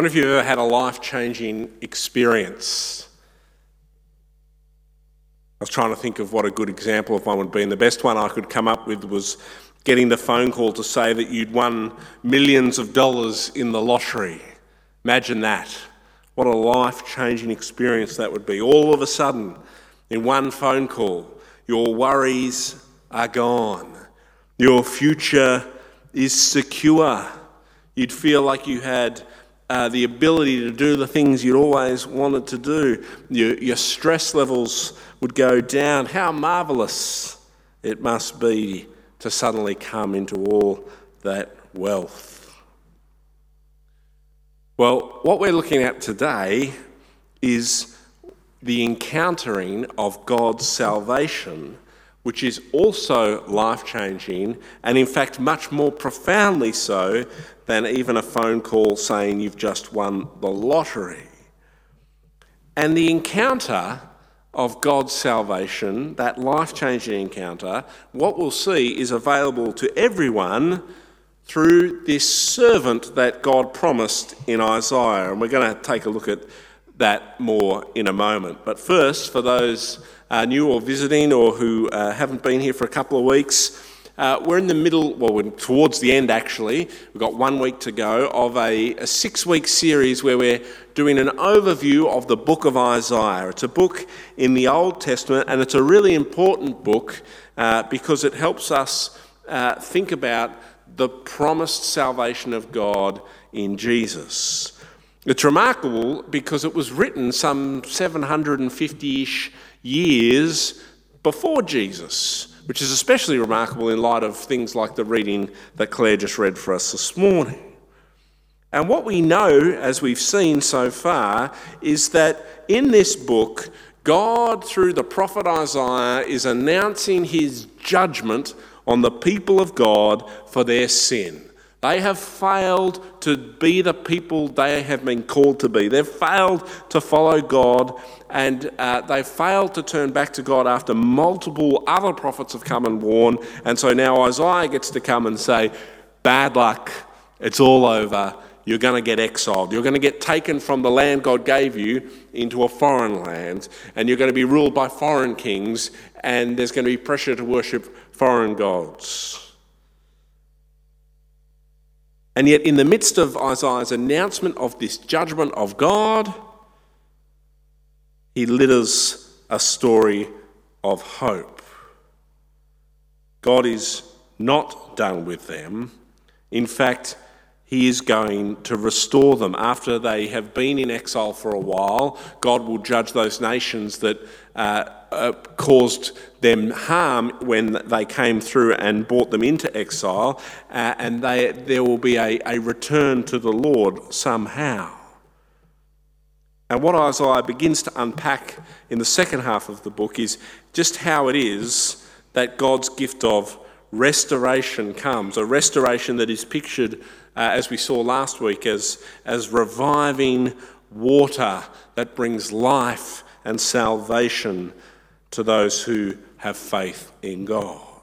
wonder if you've ever had a life changing experience. I was trying to think of what a good example of one would be, and the best one I could come up with was getting the phone call to say that you'd won millions of dollars in the lottery. Imagine that. What a life changing experience that would be. All of a sudden, in one phone call, your worries are gone, your future is secure. You'd feel like you had uh, the ability to do the things you'd always wanted to do. Your, your stress levels would go down. How marvelous it must be to suddenly come into all that wealth. Well, what we're looking at today is the encountering of God's salvation, which is also life changing and, in fact, much more profoundly so than even a phone call saying you've just won the lottery. And the encounter of God's salvation, that life changing encounter, what we'll see is available to everyone through this servant that God promised in Isaiah. And we're going to take a look at that more in a moment. But first, for those uh, new or visiting or who uh, haven't been here for a couple of weeks, uh, we're in the middle, well, we're towards the end actually. We've got one week to go of a, a six week series where we're doing an overview of the book of Isaiah. It's a book in the Old Testament and it's a really important book uh, because it helps us uh, think about the promised salvation of God in Jesus. It's remarkable because it was written some 750 ish years before Jesus which is especially remarkable in light of things like the reading that Claire just read for us this morning. And what we know, as we've seen so far, is that in this book, God, through the prophet Isaiah, is announcing his judgment on the people of God for their sin. They have failed to be the people they have been called to be. They've failed to follow God and uh, they failed to turn back to God after multiple other prophets have come and warned. And so now Isaiah gets to come and say, Bad luck, it's all over. You're going to get exiled. You're going to get taken from the land God gave you into a foreign land, and you're going to be ruled by foreign kings, and there's going to be pressure to worship foreign gods. And yet, in the midst of Isaiah's announcement of this judgment of God, he litters a story of hope. God is not done with them. In fact, he is going to restore them. After they have been in exile for a while, God will judge those nations that uh, uh, caused them harm when they came through and brought them into exile, uh, and they, there will be a, a return to the Lord somehow. And what Isaiah begins to unpack in the second half of the book is just how it is that God's gift of restoration comes, a restoration that is pictured, uh, as we saw last week, as, as reviving water that brings life and salvation to those who have faith in God.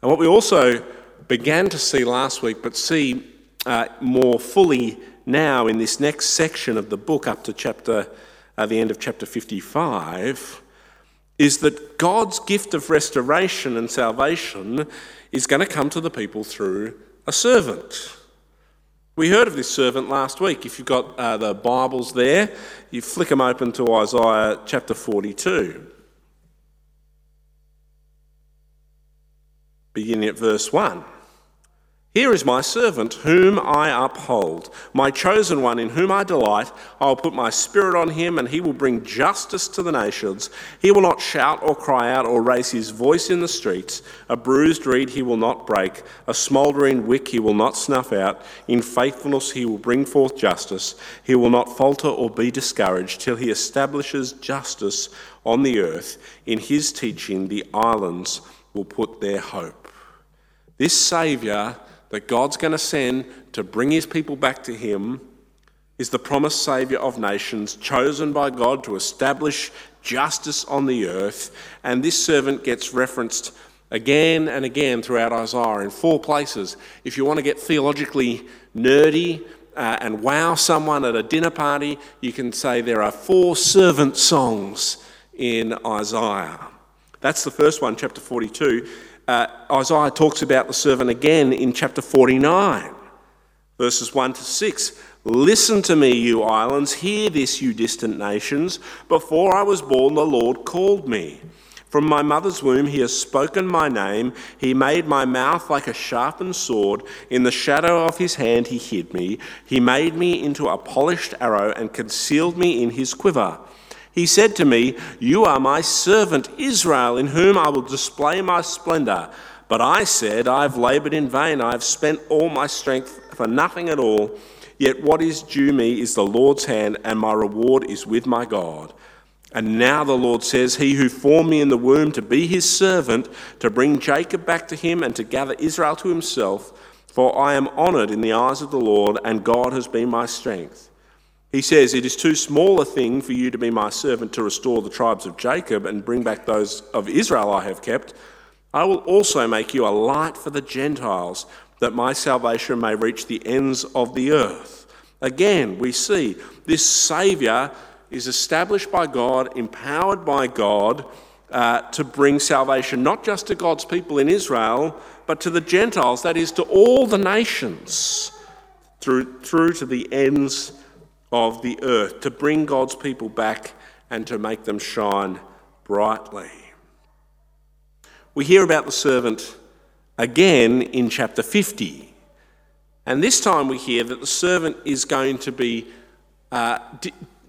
And what we also began to see last week, but see uh, more fully now in this next section of the book, up to chapter, uh, the end of chapter 55, is that God's gift of restoration and salvation is going to come to the people through a servant. We heard of this servant last week. If you've got uh, the Bibles there, you flick them open to Isaiah chapter 42. Beginning at verse 1. Here is my servant, whom I uphold, my chosen one, in whom I delight. I will put my spirit on him, and he will bring justice to the nations. He will not shout or cry out or raise his voice in the streets. A bruised reed he will not break, a smouldering wick he will not snuff out. In faithfulness he will bring forth justice. He will not falter or be discouraged till he establishes justice on the earth. In his teaching, the islands will put their hope. This Saviour that God's going to send to bring his people back to him is the promised Saviour of nations, chosen by God to establish justice on the earth. And this servant gets referenced again and again throughout Isaiah in four places. If you want to get theologically nerdy, uh, and wow someone at a dinner party, you can say there are four servant songs in Isaiah. That's the first one, chapter 42. Uh, Isaiah talks about the servant again in chapter 49, verses 1 to 6. Listen to me, you islands, hear this, you distant nations. Before I was born, the Lord called me. From my mother's womb, he has spoken my name. He made my mouth like a sharpened sword. In the shadow of his hand, he hid me. He made me into a polished arrow and concealed me in his quiver. He said to me, You are my servant Israel, in whom I will display my splendor. But I said, I have labored in vain. I have spent all my strength for nothing at all. Yet what is due me is the Lord's hand, and my reward is with my God. And now the Lord says, He who formed me in the womb to be his servant, to bring Jacob back to him, and to gather Israel to himself, for I am honored in the eyes of the Lord, and God has been my strength. He says, It is too small a thing for you to be my servant to restore the tribes of Jacob and bring back those of Israel I have kept. I will also make you a light for the Gentiles, that my salvation may reach the ends of the earth. Again, we see this Saviour is established by God, empowered by God uh, to bring salvation not just to God's people in Israel, but to the Gentiles, that is, to all the nations, through, through to the ends of the earth, to bring God's people back and to make them shine brightly. We hear about the servant again in chapter 50. And this time we hear that the servant is going to be uh,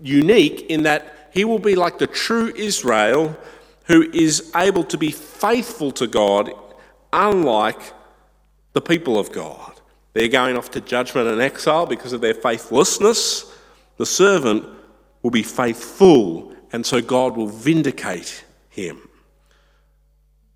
unique in that he will be like the true Israel who is able to be faithful to God, unlike the people of God. They're going off to judgment and exile because of their faithlessness. The servant will be faithful, and so God will vindicate him.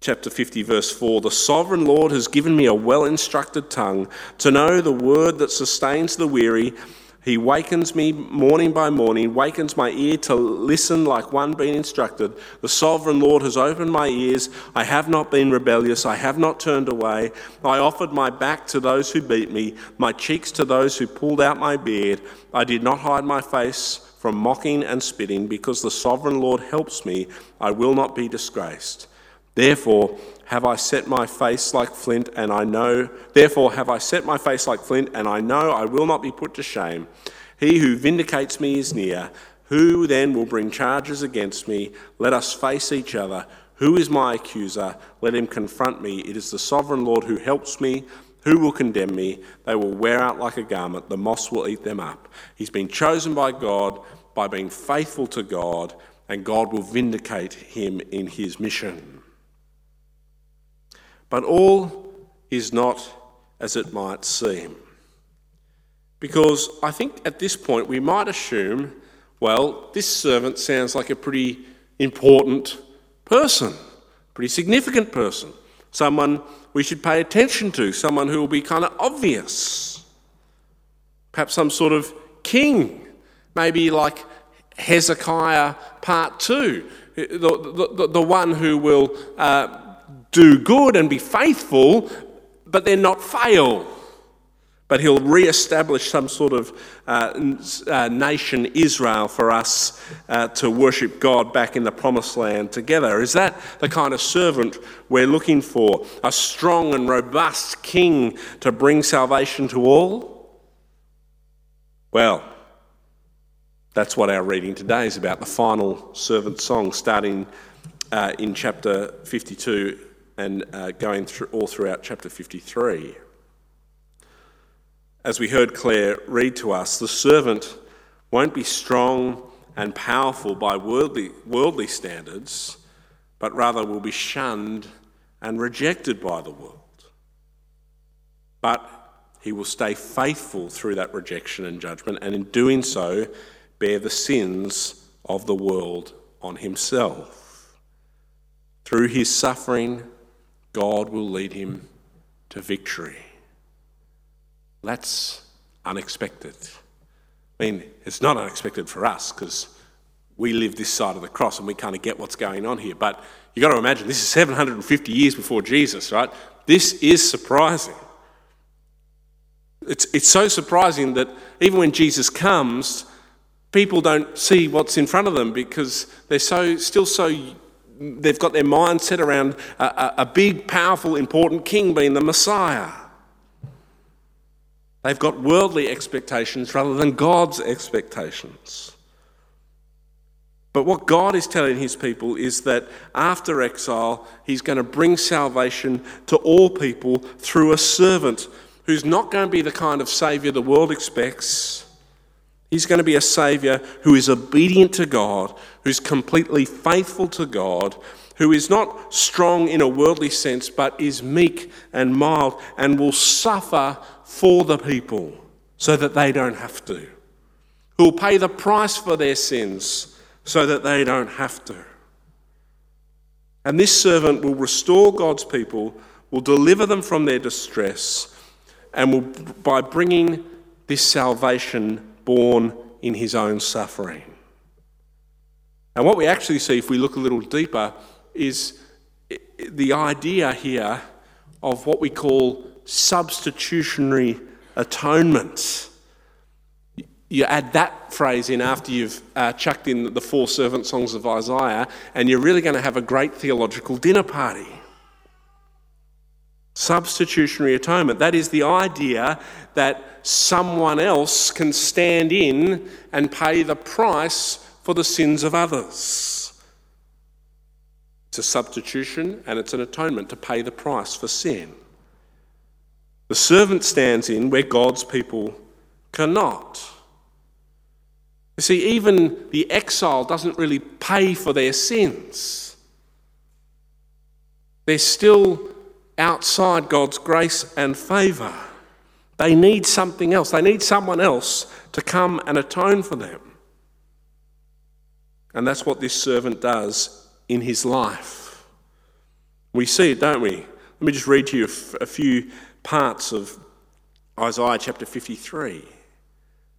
Chapter 50, verse 4 The sovereign Lord has given me a well instructed tongue to know the word that sustains the weary he wakens me morning by morning, wakens my ear to listen like one being instructed. The sovereign Lord has opened my ears. I have not been rebellious. I have not turned away. I offered my back to those who beat me, my cheeks to those who pulled out my beard. I did not hide my face from mocking and spitting, because the sovereign Lord helps me. I will not be disgraced. Therefore, have I set my face like flint, and I know, therefore have I set my face like flint, and I know I will not be put to shame. He who vindicates me is near. Who then will bring charges against me? Let us face each other. Who is my accuser? Let him confront me. It is the sovereign Lord who helps me. Who will condemn me? They will wear out like a garment. The moss will eat them up. He's been chosen by God by being faithful to God, and God will vindicate him in his mission. But all is not as it might seem. Because I think at this point we might assume, well, this servant sounds like a pretty important person, pretty significant person, someone we should pay attention to, someone who will be kind of obvious. Perhaps some sort of king, maybe like Hezekiah part two, the, the, the one who will uh, do good and be faithful, but then not fail. But he'll re-establish some sort of uh, uh, nation, Israel, for us uh, to worship God back in the promised land together. Is that the kind of servant we're looking for? A strong and robust king to bring salvation to all? Well, that's what our reading today is about the final servant song, starting uh, in chapter 52 and uh, going through all throughout chapter 53. As we heard Claire read to us, the servant won't be strong and powerful by worldly, worldly standards, but rather will be shunned and rejected by the world. But he will stay faithful through that rejection and judgment, and in doing so, bear the sins of the world on himself. Through his suffering God will lead him to victory. That's unexpected. I mean, it's not unexpected for us because we live this side of the cross and we kind of get what's going on here. But you've got to imagine this is 750 years before Jesus, right? This is surprising. It's, it's so surprising that even when Jesus comes, people don't see what's in front of them because they're so still so they've got their mindset around a, a, a big, powerful, important king being the Messiah. They've got worldly expectations rather than God's expectations. But what God is telling his people is that after exile, he's going to bring salvation to all people through a servant who's not going to be the kind of savior the world expects. He's going to be a savior who is obedient to God, who's completely faithful to God, who is not strong in a worldly sense, but is meek and mild and will suffer for the people so that they don't have to, who will pay the price for their sins so that they don't have to. And this servant will restore God's people, will deliver them from their distress, and will, by bringing this salvation born in his own suffering. And what we actually see, if we look a little deeper, is the idea here of what we call substitutionary atonement you add that phrase in after you've uh, chucked in the four servant songs of Isaiah, and you're really going to have a great theological dinner party. Substitutionary atonement. That is the idea that someone else can stand in and pay the price for the sins of others. It's a substitution and it's an atonement to pay the price for sin. The servant stands in where God's people cannot. You see, even the exile doesn't really pay for their sins. They're still outside God's grace and favour. They need something else. They need someone else to come and atone for them. And that's what this servant does in his life. We see it, don't we? Let me just read to you a few parts of Isaiah chapter 53.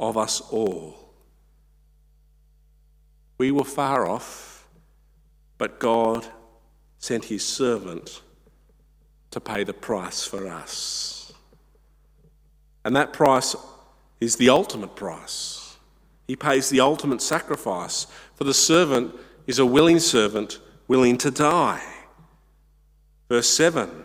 of us all. We were far off, but God sent his servant to pay the price for us. And that price is the ultimate price. He pays the ultimate sacrifice, for the servant is a willing servant willing to die. Verse 7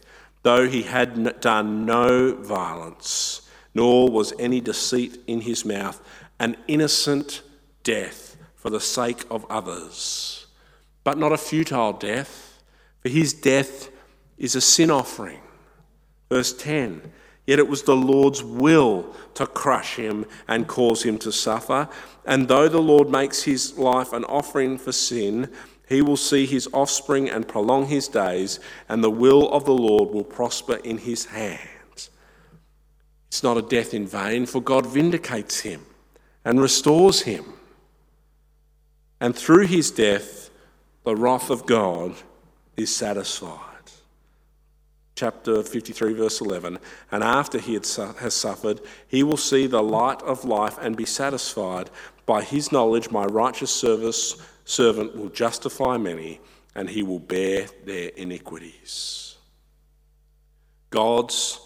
though he had done no violence, nor was any deceit in his mouth, an innocent death for the sake of others, but not a futile death, for his death is a sin offering. Verse 10 Yet it was the Lord's will to crush him and cause him to suffer. And though the Lord makes his life an offering for sin, he will see his offspring and prolong his days, and the will of the Lord will prosper in his hands. It's not a death in vain, for God vindicates him and restores him. And through his death, the wrath of God is satisfied. Chapter 53, verse 11. And after he has suffered, he will see the light of life and be satisfied. By his knowledge, my righteous service servant will justify many, and he will bear their iniquities. God's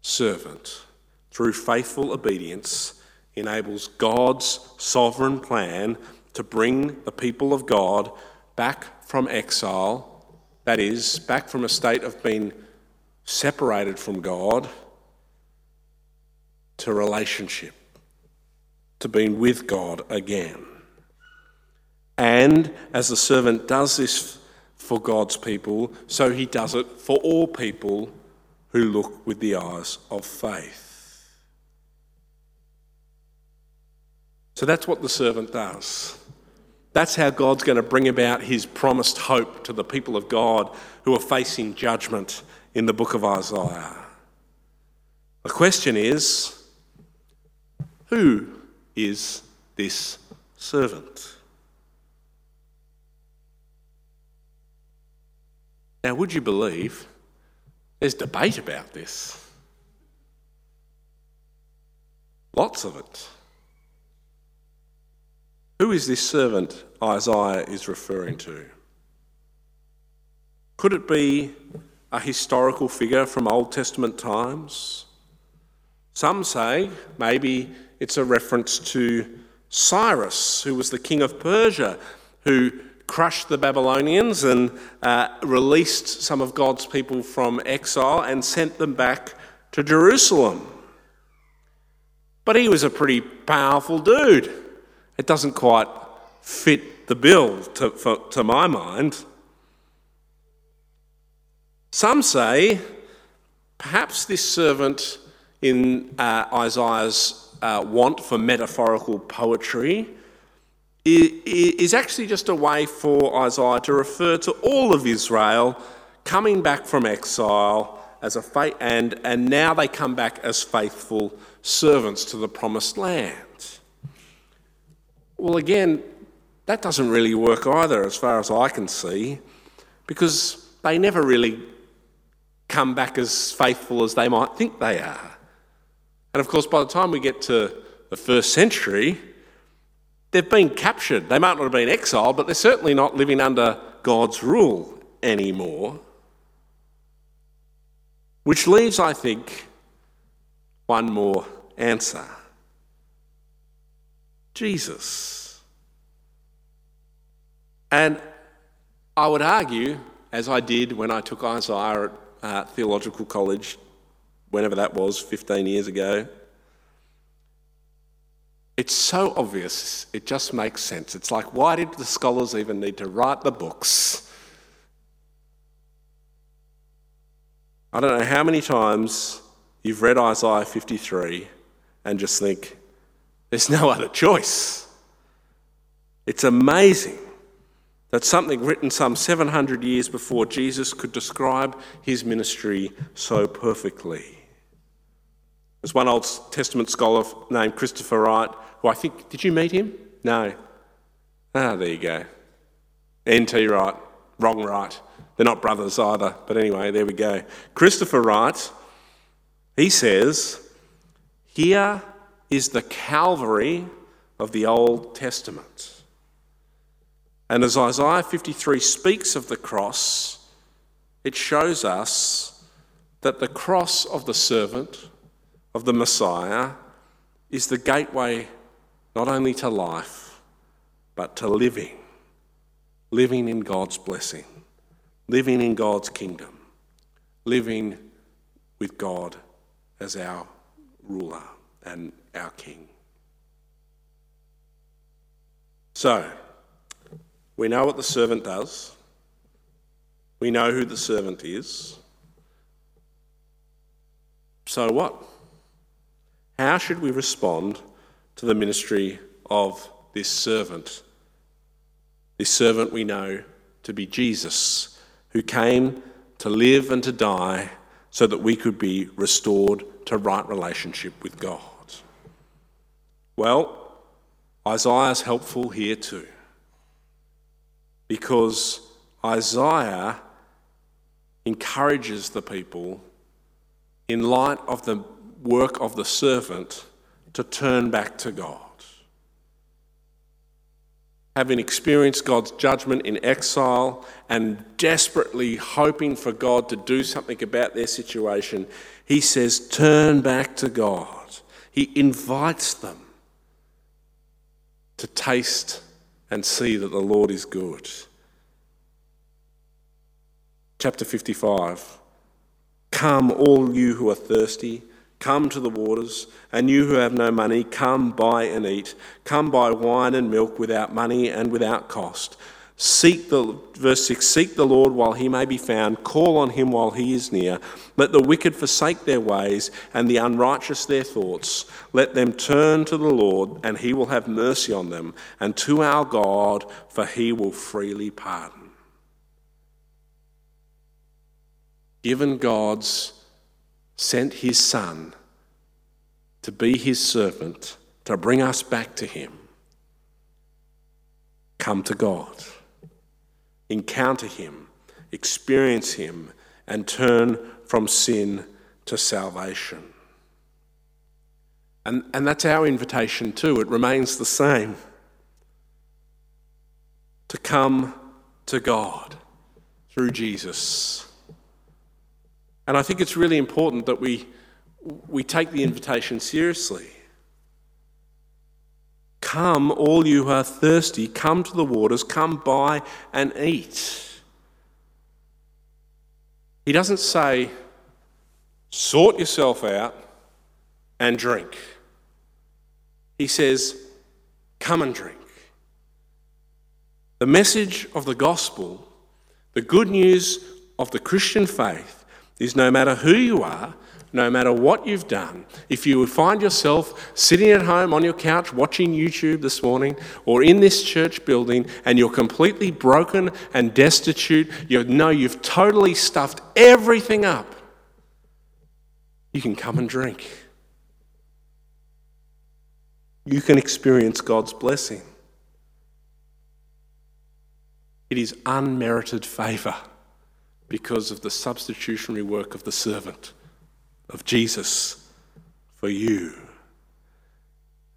servant, through faithful obedience, enables God's sovereign plan to bring the people of God back from exile, that is, back from a state of being separated from God, to relationship to being with God again. And as the servant does this for God's people, so he does it for all people who look with the eyes of faith. So that's what the servant does. That's how God's going to bring about his promised hope to the people of God who are facing judgment in the book of Isaiah. The question is who is this servant? Now, would you believe there's debate about this? Lots of it. Who is this servant Isaiah is referring to? Could it be a historical figure from Old Testament times? Some say maybe it's a reference to Cyrus, who was the king of Persia, who crushed the Babylonians and uh, released some of God's people from exile and sent them back to Jerusalem. But he was a pretty powerful dude. It doesn't quite fit the bill to, for, to my mind. Some say perhaps this servant in uh, Isaiah's uh, want for metaphorical poetry is actually just a way for Isaiah to refer to all of Israel coming back from exile as a fa- and, and now they come back as faithful servants to the promised land. Well, again, that doesn't really work either, as far as I can see, because they never really come back as faithful as they might think they are. And of course, by the time we get to the first century, They've been captured. They might not have been exiled, but they're certainly not living under God's rule anymore. Which leaves, I think, one more answer Jesus. And I would argue, as I did when I took Isaiah at uh, theological college, whenever that was, 15 years ago, it's so obvious, it just makes sense. It's like, why did the scholars even need to write the books? I don't know how many times you've read Isaiah 53 and just think, there's no other choice. It's amazing that something written some 700 years before Jesus could describe his ministry so perfectly. There's one Old Testament scholar named Christopher Wright, who I think, did you meet him? No. Ah, there you go. N.T. Wright, wrong Wright. They're not brothers either, but anyway, there we go. Christopher Wright, he says, Here is the Calvary of the Old Testament. And as Isaiah 53 speaks of the cross, it shows us that the cross of the servant, of the Messiah is the gateway not only to life, but to living. Living in God's blessing, living in God's kingdom, living with God as our ruler and our king. So, we know what the servant does. We know who the servant is. So what? How should we respond to the ministry of this servant? This servant we know to be Jesus, who came to live and to die so that we could be restored to right relationship with God. Well, Isaiah's helpful here too. Because Isaiah encourages the people in light of the work of the servant to turn back to God. Having experienced God's judgment in exile and desperately hoping for God to do something about their situation, he says, Turn back to God. He invites them to taste and see that the Lord is good. Chapter 55 Come, all you who are thirsty Come to the waters, and you who have no money, come buy and eat. Come buy wine and milk without money and without cost. Seek the verse 6 Seek the Lord while he may be found, call on him while he is near. Let the wicked forsake their ways, and the unrighteous their thoughts. Let them turn to the Lord, and he will have mercy on them, and to our God, for he will freely pardon. Given God's sent his Son to be his servant, to bring us back to him. Come to God, encounter him, experience him, and turn from sin to salvation. And, and that's our invitation too. It remains the same to come to God through Jesus. And I think it's really important that we, we take the invitation seriously. Come, all you who are thirsty, come to the waters, come buy and eat. He doesn't say, sort yourself out and drink. He says, come and drink. The message of the gospel, the good news of the Christian faith, is no matter who you are, no matter what you've done, if you find yourself sitting at home on your couch watching YouTube this morning or in this church building and you're completely broken and destitute, you know you've totally stuffed everything up, you can come and drink. You can experience God's blessing. It is unmerited favour because of the substitutionary work of the servant, of Jesus for you.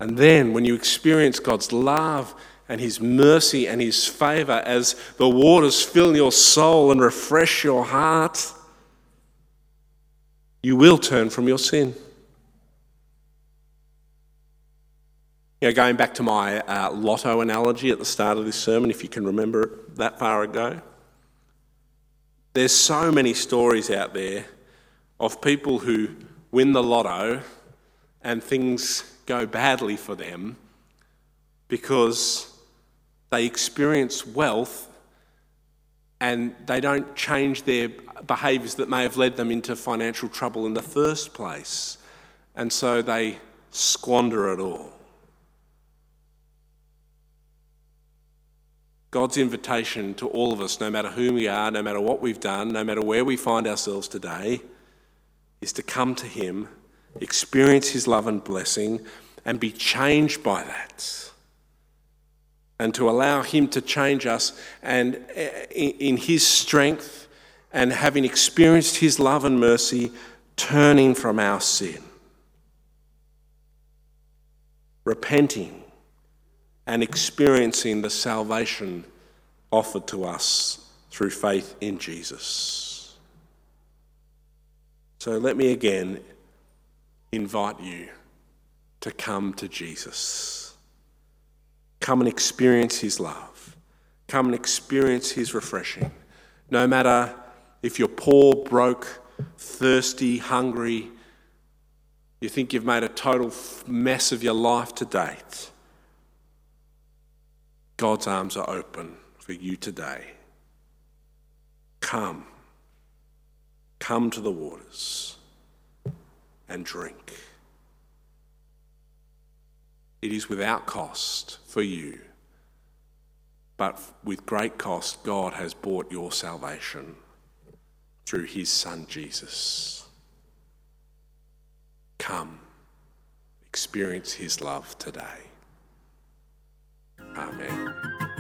And then when you experience God's love and His mercy and His favour as the waters fill your soul and refresh your heart, you will turn from your sin. You know, going back to my uh, lotto analogy at the start of this sermon, if you can remember that far ago. There's so many stories out there of people who win the lotto and things go badly for them because they experience wealth and they don't change their behaviours that may have led them into financial trouble in the first place. And so they squander it all. God's invitation to all of us, no matter who we are, no matter what we've done, no matter where we find ourselves today, is to come to Him, experience His love and blessing, and be changed by that. And to allow Him to change us, and eh, in His strength, and having experienced His love and mercy, turning from our sin, repenting and experiencing the salvation offered to us through faith in Jesus. So let me again invite you to come to Jesus. Come and experience his love. Come and experience his refreshing. No matter if you're poor, broke, thirsty, hungry, you think you've made a total mess of your life to date God's arms are open for you today. Come. Come to the waters and drink. It is without cost for you, but with great cost, God has bought your salvation through his Son Jesus. Come, experience his love today. Amém.